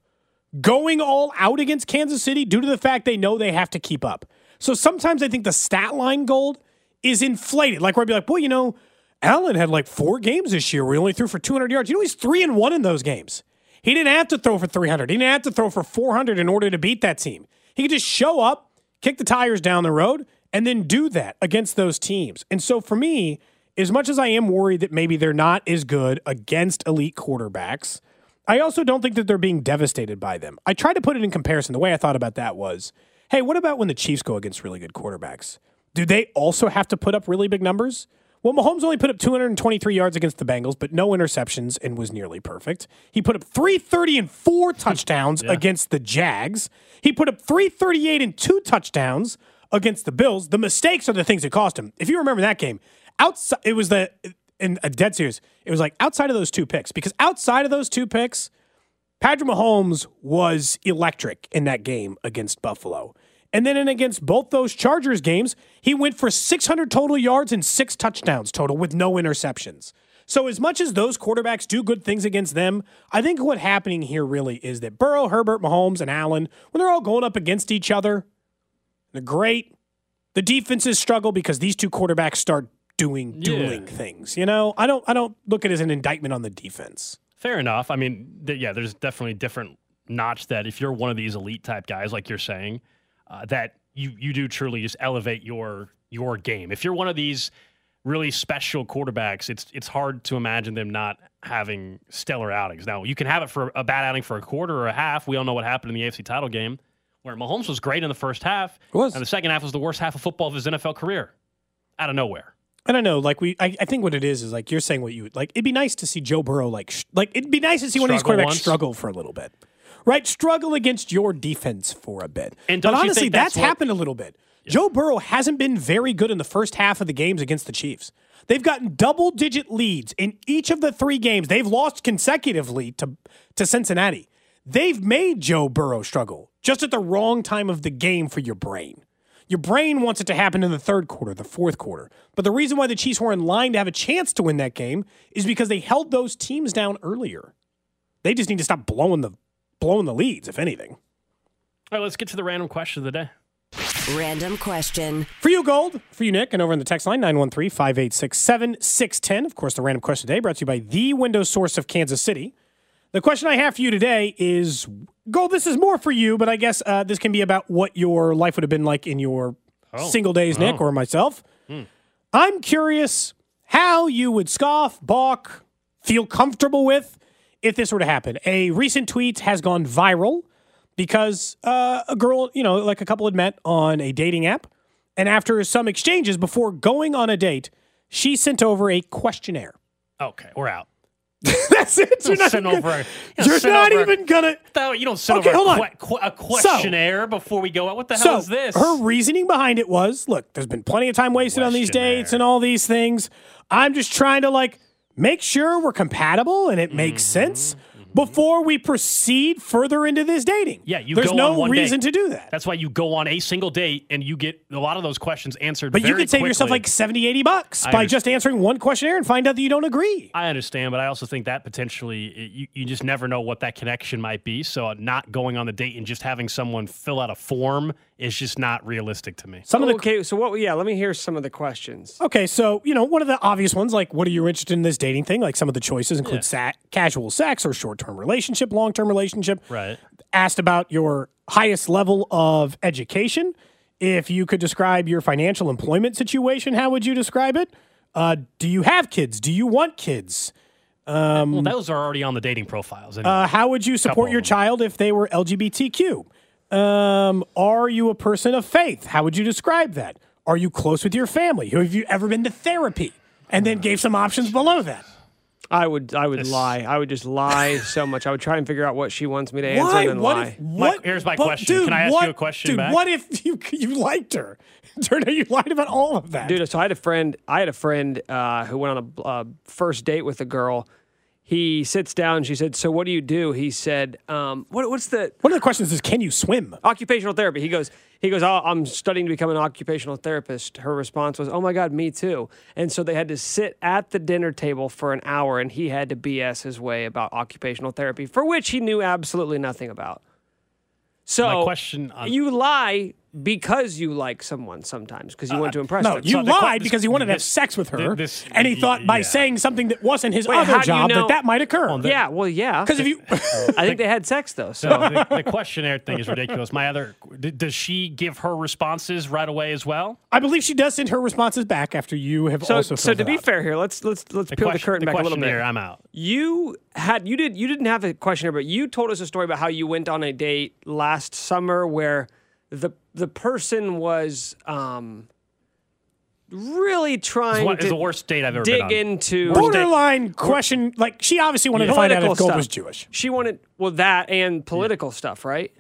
going all out against Kansas City due to the fact they know they have to keep up. So sometimes I think the stat line gold is inflated. Like where I'd be like, well, you know, Allen had like four games this year where he only threw for 200 yards. You know, he's three and one in those games. He didn't have to throw for 300. He didn't have to throw for 400 in order to beat that team. He could just show up, kick the tires down the road, and then do that against those teams. And so for me, as much as I am worried that maybe they're not as good against elite quarterbacks, I also don't think that they're being devastated by them. I tried to put it in comparison. The way I thought about that was hey, what about when the Chiefs go against really good quarterbacks? Do they also have to put up really big numbers? Well, Mahomes only put up 223 yards against the Bengals, but no interceptions and was nearly perfect. He put up 330 and four touchdowns against the Jags. He put up 338 and two touchdowns against the Bills. The mistakes are the things that cost him. If you remember that game, outside it was the in a dead serious. It was like outside of those two picks because outside of those two picks, Patrick Mahomes was electric in that game against Buffalo. And then in against both those Chargers games, he went for 600 total yards and six touchdowns total with no interceptions. So as much as those quarterbacks do good things against them, I think what's happening here really is that Burrow, Herbert, Mahomes, and Allen, when they're all going up against each other, they're great. The defenses struggle because these two quarterbacks start doing dueling things. You know, I don't I don't look at it as an indictment on the defense. Fair enough. I mean, th- yeah, there's definitely a different notch that if you're one of these elite type guys, like you're saying, uh, that you you do truly just elevate your your game. If you're one of these really special quarterbacks, it's it's hard to imagine them not having stellar outings. Now, you can have it for a bad outing for a quarter or a half. We all know what happened in the AFC title game, where Mahomes was great in the first half, was. and the second half was the worst half of football of his NFL career, out of nowhere. I don't know, like we, I, I think what it is is like you're saying what you like. It'd be nice to see Joe Burrow like, sh- like it'd be nice to see one of these quarterbacks once. struggle for a little bit, right? Struggle against your defense for a bit. And but honestly, that's that's, what- happened a little bit. Joe Burrow hasn't been very good in the first half of the games against the Chiefs. They've gotten double digit leads in each of the three games. They've lost consecutively to to Cincinnati. They've made Joe Burrow struggle just at the wrong time of the game for your brain. Your brain wants it to happen in the third quarter, the fourth quarter. But the reason why the Chiefs were in line to have a chance to win that game is because they held those teams down earlier. They just need to stop blowing the blowing the leads, if anything. All right, let's get to the random question of the day. Random question. For you, Gold. For you, Nick. And over in the text line, 913 586 7610. Of course, the random question today brought to you by the Windows Source of Kansas City. The question I have for you today is Gold, this is more for you, but I guess uh, this can be about what your life would have been like in your single days, Nick, or myself. I'm curious how you would scoff, balk, feel comfortable with if this were to happen. A recent tweet has gone viral because uh, a girl, you know, like a couple had met on a dating app. And after some exchanges before going on a date, she sent over a questionnaire. Okay, we're out. That's it. You're not, over you not over even gonna. No, you don't send Okay, over hold a, que- a questionnaire before we go out. What the hell So is this? her reasoning behind it was, look, there's been plenty of time wasted on these dates and all these things. I'm just trying to like make sure we're compatible and it makes Mm-hmm. sense before we proceed further into this dating. Yeah, you There's no on reason date. to do that. That's why you go on a single date and you get a lot of those questions answered. But you could save yourself like 70, 80 bucks I by understand. just answering one questionnaire and find out that you don't agree. I understand, but I also think that potentially it- you, you just never know what that connection might be. So not going on the date and just having someone fill out a form is just not realistic to me. Some of the okay, so what? Yeah, let me hear some of the questions. Okay, so you know one of the obvious ones, like what are you interested in this dating thing? Like some of the choices include sa- casual sex or short-term relationship, long-term relationship. Right. Asked about your highest level of education. If you could describe your financial employment situation, how would you describe it? Uh, do you have kids? Do you want kids? well, those are already on the dating profiles. Anyway. Uh, how would you support your child if they were LGBTQ? Um, are you a person of faith? How would you describe that? Are you close with your family? Have you ever been to therapy? And then gave some options below that. I would, I would lie. I would just lie so much. I would try and figure out what she wants me to answer Why? and then What lie. if? What? here's my but question. Dude, Can I ask you a question Dude, back? what if you you liked her? Turned out you lied about all of that. Dude, so I had a friend. I had a friend uh, who went on a uh, first date with a girl. He sits down. She said, "So what do you do?" He said, um, what, "What's the One of the questions is, can you swim? occupational therapy?" He goes, "He goes, oh, I'm studying to become an occupational therapist." Her response was, "Oh my God, me too." And so they had to sit at the dinner table for an hour, and he had to BS his way about occupational therapy, for which he knew absolutely nothing about. So My question on- you lie because you like someone sometimes because you want uh, to impress No, them. you So the que- lied because he wanted to have sex with her, this- and he thought by saying something that wasn't his Wait, other how do you job know- that that might occur. Oh, yeah, well, yeah. Because if you, I think they had sex though. So So the, the questionnaire thing is ridiculous. My other, d- does she give her responses right away as well? I believe she does send her responses back after you have so, also. so to be out. fair here, let's let's let's The peel the question- curtain back a little bit. I'm out. You had you did you didn't have a questionnaire, but you told us a story about how you went on a date last summer where the the person was um, really It's, trying one, it's to the worst date I've ever dig been on. into borderline question, like she obviously wanted to find out if political Gold stuff. was Jewish. She wanted well that and political stuff, right?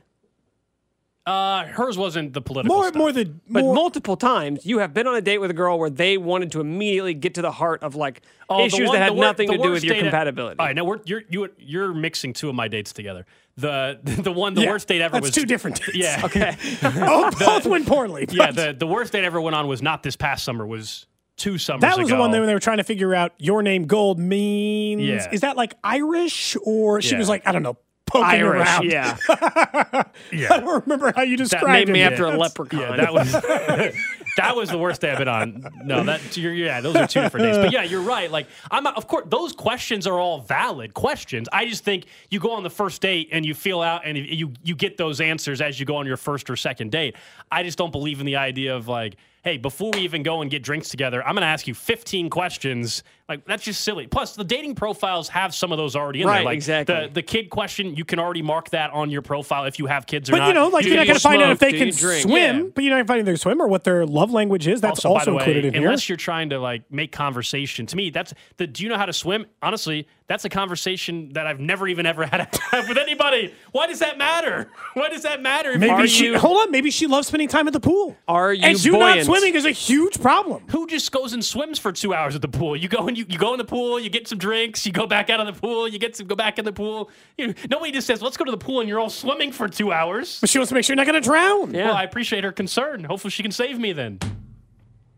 Uh, hers wasn't the political More, stuff. more the But more, multiple times, you have been on a date with a girl where they wanted to immediately get to the heart of like Oh, issues one- that had wor- nothing to do with your date- compatibility. All right, now we're you're you, you're mixing two of my dates together. The the one the Yeah, worst date ever that's was two different dates. Yeah, Okay. oh, both went poorly. yeah. The the worst date ever went on was not this past summer. Was two summers that was ago. the one that they were trying to figure out. Your name Gold means. Yeah. Is that like Irish or she Yeah. was like I don't know poking Irish, around. yeah. I don't remember how you described Named it. me after a That's- leprechaun. Yeah, that was that was the worst day I've been on. No, that you're, yeah, those are two different days. But yeah, you're right. Like I'm, of course, those questions are all valid questions. I just think you go on the first date and you feel out and you you get those answers as you go on your first or second date. I just don't believe in the idea of like, hey, before we even go and get drinks together, I'm going to ask you 15 questions. Like that's just silly. Plus, the dating profiles have some of those already in Right, there. Like exactly. The, the kid question, you can already mark that on your profile if you have kids or But not. But you know, like do you're not going to find out if they Do can swim, Yeah. but you're not going to find out if they swim or what their love language is. That's also, by the way, included in here. unless you're trying to like make conversation. To me, that's the. Do you know how to swim? Honestly, that's a conversation that I've never even ever had with anybody. Why does that matter? Why does that matter? if Maybe you- she hold on. Maybe she loves spending time at the pool. Are you and you not swimming is a huge problem. Who just goes and swims for two hours at the pool? You go and you, you go in the pool, you get some drinks, you go back out of the pool, you get some go back in the pool. You, nobody just says, "Let's go to the pool," and you're all swimming for two hours. But she wants to make sure you're not going to drown. Yeah. Well, I appreciate her concern. Hopefully, she can save me then.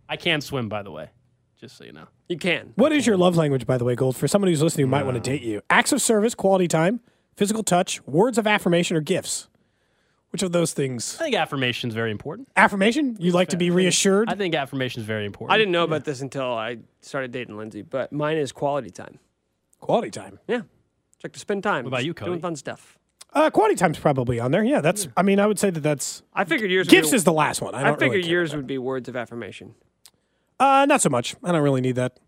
I can swim, by the way, just so you know. You can. What is your love language, by the way, Gold? For someone who's listening who might want to uh. date you, acts of service, quality time, physical touch, words of affirmation, or gifts. Which of those things? I think affirmation is very important. Affirmation? You like to be reassured? I think affirmation is very important. I didn't know about this until I started dating Lindsay, but mine is quality time. Quality time. Yeah. It's like to spend time. What about you, Cody? Doing fun stuff. Uh, quality time's probably on there. Yeah, that's. I mean, I would say that that's. I figured yours. Gifts would be, is the last one. I, I don't figured really yours would be words of affirmation. Uh, not so much. I don't really need that.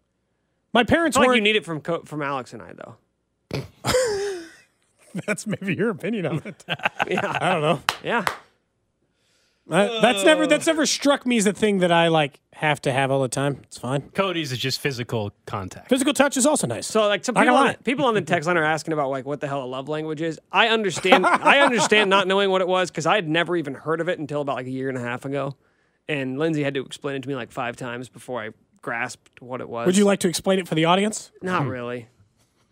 My parents It's like weren't. you need it from from Alex and I though. that's maybe your opinion of it. Yeah. I don't know. Yeah. Uh, that's never. That's never struck me as a thing that I like have to have all the time. It's fine. Cody's is just physical contact. Physical touch is also nice. So like some people on, lie. the, people on the text line are asking about like what the hell a love language is. I understand. I understand not knowing what it was because I had never even heard of it until about like a year and a half ago, and Lindsay had to explain it to me like five times before I grasped what it was. Would you like to explain it for the audience? Not really.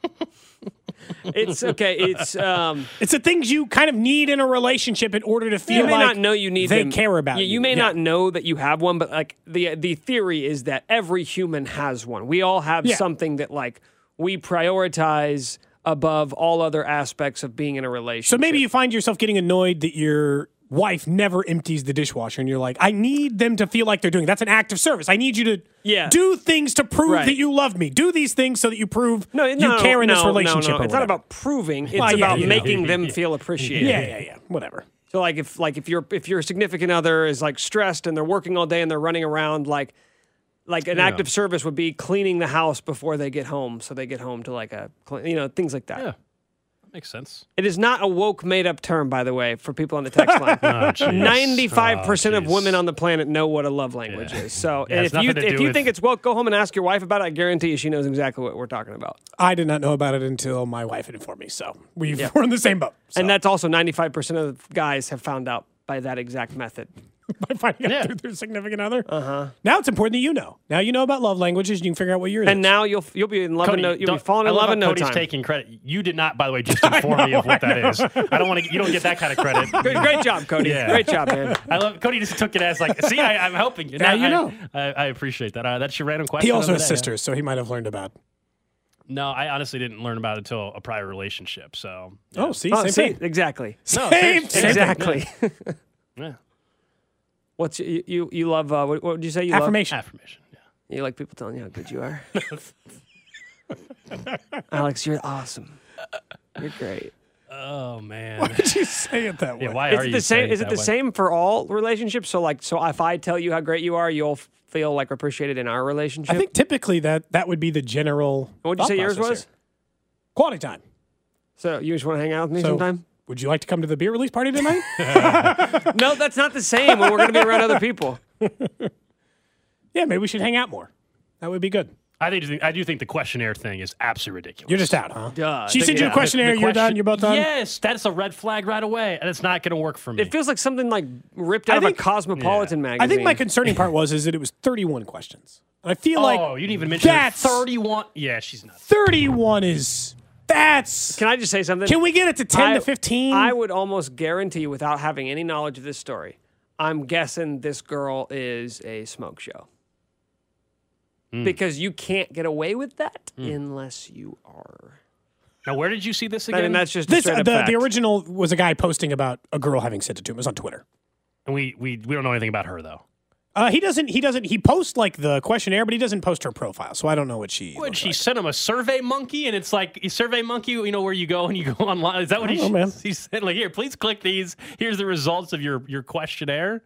it's okay. It's um. It's the things you kind of need in a relationship in order to feel You may like not know you need them. they them. care about Yeah, you. You may Yeah. not know that you have one, but like the the theory is that every human has one. We all have Yeah. something that like we prioritize above all other aspects of being in a relationship. So maybe you find yourself getting annoyed that your wife never empties the dishwasher, and you're like, I need them to feel like they're doing. it. That's an act of service. I need you to Yeah. do things to prove Right. that you love me. Do these things so that you prove no, you no, care in no, this relationship. No, or It's not about proving. It's Well, yeah, about you know. making them feel appreciated. Yeah, yeah, yeah. Whatever. So like if like if your if your significant other is like stressed and they're working all day and they're running around like like an act of service would be cleaning the house before they get home so they get home to like a cle- you know things like that. Yeah, that makes sense. It is not a woke made up term by the way for people on the text line. Oh, jeez. 95% Oh, of women on the planet know what a love language is. So Yeah, if you if you think it's woke, go home and ask your wife about it. I guarantee you she knows exactly what we're talking about. I did not know about it until my wife had informed me. So we've, Yeah. we're in the same boat. So. And that's also 95% of guys have found out by that exact method. by finding out Yeah. through their significant other. Uh-huh. Now it's important that you know. Now you know about love languages, and you can figure out what yours And is. now you'll you'll be in love Cody, no, you'll be don't- falling in love love in no Cody's time. taking credit. You did not, by the way, just inform me of what that is. I don't want to. You don't get that kind of credit. Great, great job, Cody. Yeah. Great job, man. I love Cody. Just took it as like, see, I, I'm helping you. Now you I- know. I, I appreciate that. Uh, that's your random question. he also of the has day, yeah. sisters, so he might have learned about. No, I honestly didn't learn about it until a prior relationship. So Oh, see, Oh, same see, thing. exactly. No, Same, seriously. same thing. Exactly. yeah. What's you you, you love? Uh, what, what would you say? You love? Affirmation. affirmation. Yeah. You like people telling you how good you are. Alex, you're awesome. You're great. Oh man. Why did you say it that way? yeah. Why Is are it you the same? saying Is it that the way? same for all relationships? So like, so if I tell you how great you are, you'll feel like appreciated in our relationship. I think typically that that would be the general. What would you say yours was? here. Quality time. So you just want to hang out with me So, sometime? would you like to come to the beer release party tonight? No, that's not the same when we're going to be around other people. yeah, maybe we should hang out more. That would be good. I think I do think the questionnaire thing is absolutely ridiculous. You're just out, huh? Duh. She The- sent you a questionnaire. The you're done. You're both done. Yes, that's a red flag right away, and it's not going to work for me. It feels like something like ripped I out of a Cosmopolitan magazine. I think my concerning part was is that it was 31 questions. And I feel like oh, you didn't even mention that's 31. Yeah, she's not. 31 is that's. Can I just say something? Can we get it to 10 I- to 15? I would almost guarantee, without having any knowledge of this story, I'm guessing this girl is a smoke show. Hmm. Because you can't get away with that unless you are. Now, where did you see this I again? mean, that's just this straight the, the original was a guy posting about a girl having sent it to him. It was on Twitter. and we, we we don't know anything about her though. Uh, he doesn't. He doesn't. He posts like the questionnaire, but he doesn't post her profile. So I don't know what she. What she like. sent him a survey monkey, and it's like a survey monkey. You know where you go and you go online. Is that what I he? don't know, man. He said like, here, please click these. Here's the results of your your questionnaire.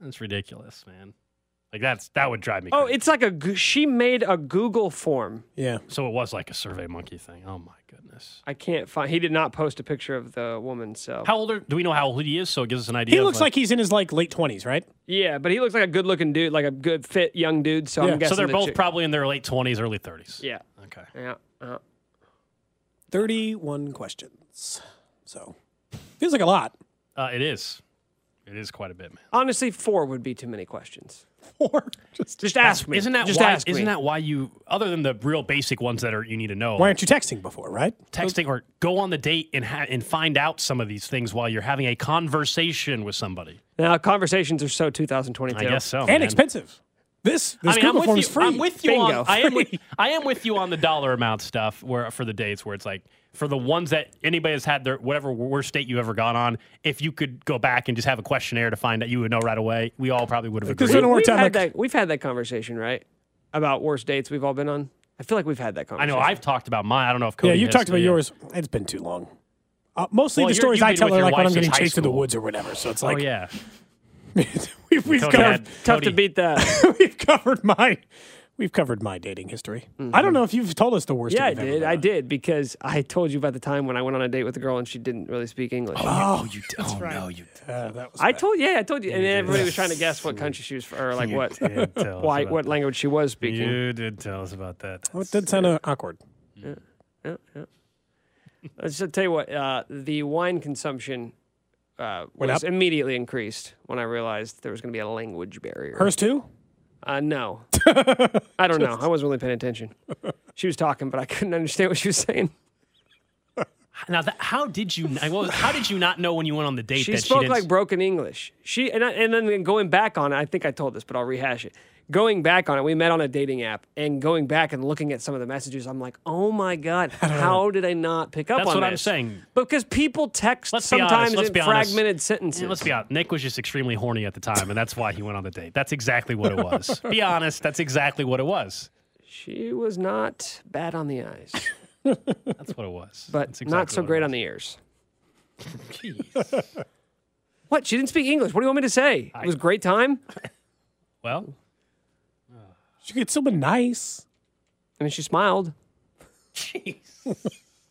That's ridiculous, man. Like that's that would drive me. Oh, it's like a she made a Google form. Yeah. so it was like a Survey Monkey thing. Oh my goodness. I can't find. He did not post a picture of the woman. So How old are, do we know how old he is? So it gives us an idea. He of, looks like he's in his like late twenties, right? yeah, but he looks like a good-looking dude, like a good fit young dude. So Yeah. I'm guessing So they're the both chick- probably in their late twenties, early thirties. Yeah, Okay. yeah. uh Thirty-one questions. So feels like a lot. Uh, it is. It is quite a bit, man. Honestly, four would be too many questions. Or just Just ask me. Isn't that Just why? ask Isn't me. that why you? Other than the real basic ones that are you need to know, why aren't you texting before, right? texting or go on the date and ha- and find out some of these things while you're having a conversation with somebody. Now conversations are so 2022. I guess so. And man. expensive. This this I mean, I'm with you. free. I'm with you Bingo. on. I am with. I am with you on the dollar amount stuff where for the dates where it's like for the ones that anybody has had their whatever worst date you ever gone on. If you could go back and just have a questionnaire to find out, you would know right away. We all probably would have agreed. then we've out had like that. We've had that conversation, right? About worst dates we've all been on. I feel like we've had that conversation. I know I've talked about mine. I don't know if Cody yeah. You has talked about yours. It's been too long. Uh, mostly Well, the stories I tell with are like when I'm getting chased in the woods or whatever. So it's Oh like yeah. we've, we've covered had- Tough Cody- to beat that. we've covered my we've covered my dating history. I don't know if you've told us the worst. yeah, I you've ever did. I did because I told you about the time when I went on a date with a girl and she didn't really speak English. Oh, you. did. Oh no, you. Uh, that was I bad. told yeah, I told you, and everybody was trying to guess what country she was from, or like You what, did tell us why, what that. language she was speaking. You did tell us about that. Oh, it did sound uh, awkward. Let's just tell you what, uh, the wine consumption uh, was up? immediately increased when I realized there was going to be a language barrier. Hers too. Uh, no, I don't know. I wasn't really paying attention. She was talking, but I couldn't understand what she was saying. Now, that, how did you? Well, How did you not know when you went on the date She that spoke she didn't? like broken English. She and I, and then going back on it, I think I told this, but I'll rehash it. Going back on it, we met on a dating app, and going back and looking at some of the messages, I'm like, oh my god, how did I not pick up That's on that? That's what I'm saying. Because people text Let's be sometimes in fragmented sentences. Yeah, let's be honest. Nick was just extremely horny at the time, and that's why he went on the date. That's exactly what it was. be honest. That's exactly what it was. She was not bad on the eyes, That's what it was. but That's not so great on the ears. Jeez. What? She didn't speak English. What do you want me to say? It was a great time. Well, She could still be nice. I mean, she smiled. Jeez.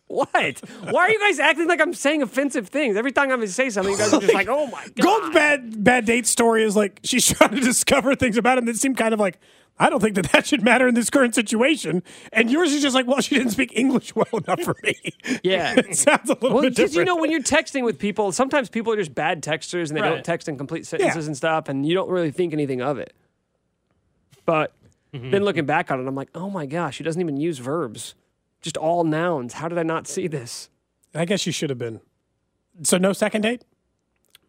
What? Why are you guys acting like I'm saying offensive things? Every time I'm going to say something, you guys are just like, oh my God. Gold's bad bad date story is like she's trying to discover things about him that seem kind of like I don't think that that should matter in this current situation. And yours is just like, well, she didn't speak English well enough for me. Yeah. it sounds a little Well, bit because different. you know, when you're texting with people, sometimes people are just bad texters and they don't text in complete sentences and stuff, and you don't really think anything of it. But mm-hmm. then looking back on it, I'm like, oh my gosh, she doesn't even use verbs, just all nouns. How did I not see this? I guess you should have been. So no second date.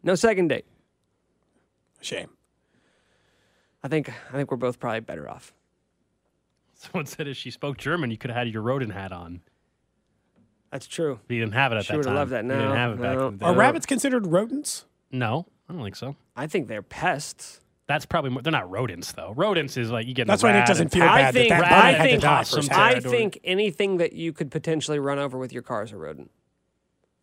No second date. Shame. I think I think we're both probably better off. someone said if she spoke German, you could have had your rodent hat on. That's true. But you didn't have it at She that would've time. loved that You now. didn't have it back No. in the day. Are rabbits considered rodents? No, I don't think so. I think they're pests. That's probably more, they're not rodents though. Rodents is like you get. That's why it doesn't and- feel I bad think- that that I bunny had think- die Possum first. too. I think anything that you could potentially run over with your car is a rodent.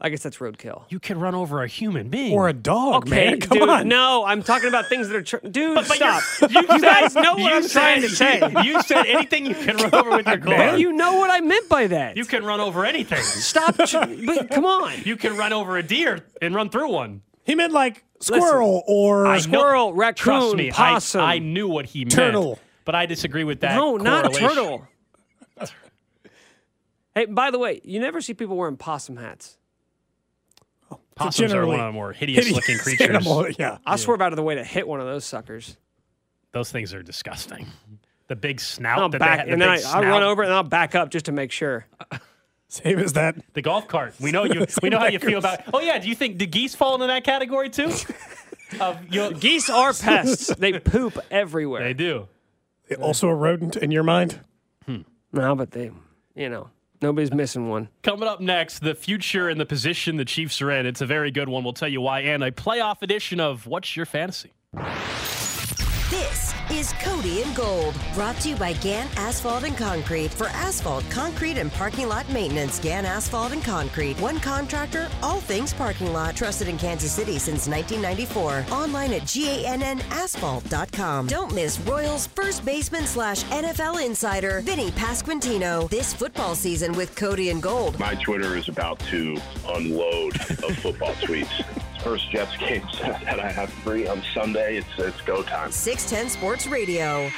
I guess that's roadkill. You could run over a human being. Or a dog, Okay, man. Come dude. on. No, I'm talking about things that are. Tr- dude, But stop. you're- You, guys know what you I'm trying to say. You said anything you can run over with your car. But you know what I meant by that. You can run over anything. stop. Tr- but come on. You can run over a deer and run through one. He meant like squirrel or I know- Squirrel, raccoon, Trust me, possum. I, knew what he meant. Turtle. But I disagree with that. no, not a turtle. hey, by the way, you never see people wearing possum hats. Possums are generally one of the more hideous looking creatures. animal, Yeah. I swerve out of the way to hit one of those suckers. Those things are disgusting. The big snout. I'll that back, they, the and then I, big I'll run over it and I'll back up just to make sure. Same as that. The golf cart. We know you. we know how you feel about. It. Oh yeah. Do you think do geese fall into that category too? of you Geese are pests. they poop everywhere. They do. Also a rodent in your mind? Hmm. No, but they, you know, nobody's missing one. Coming up next, the future and the position the Chiefs are in. It's a very good one. We'll tell you why. And a playoff edition of What's Your Fantasy? This is Cody and Gold, brought to you by Gann Asphalt and Concrete. For asphalt, concrete, and parking lot maintenance, Gann Asphalt and Concrete. One contractor, all things parking lot. Trusted in Kansas City since 1994. Online at GANNasphalt.com. Don't miss Royals first baseman slash NFL insider, Vinny Pasquantino. This football season with Cody and Gold. My Twitter is about to unload of football tweets. First Jets game that I have free on Sunday. It's it's go time. 610 Sports Radio.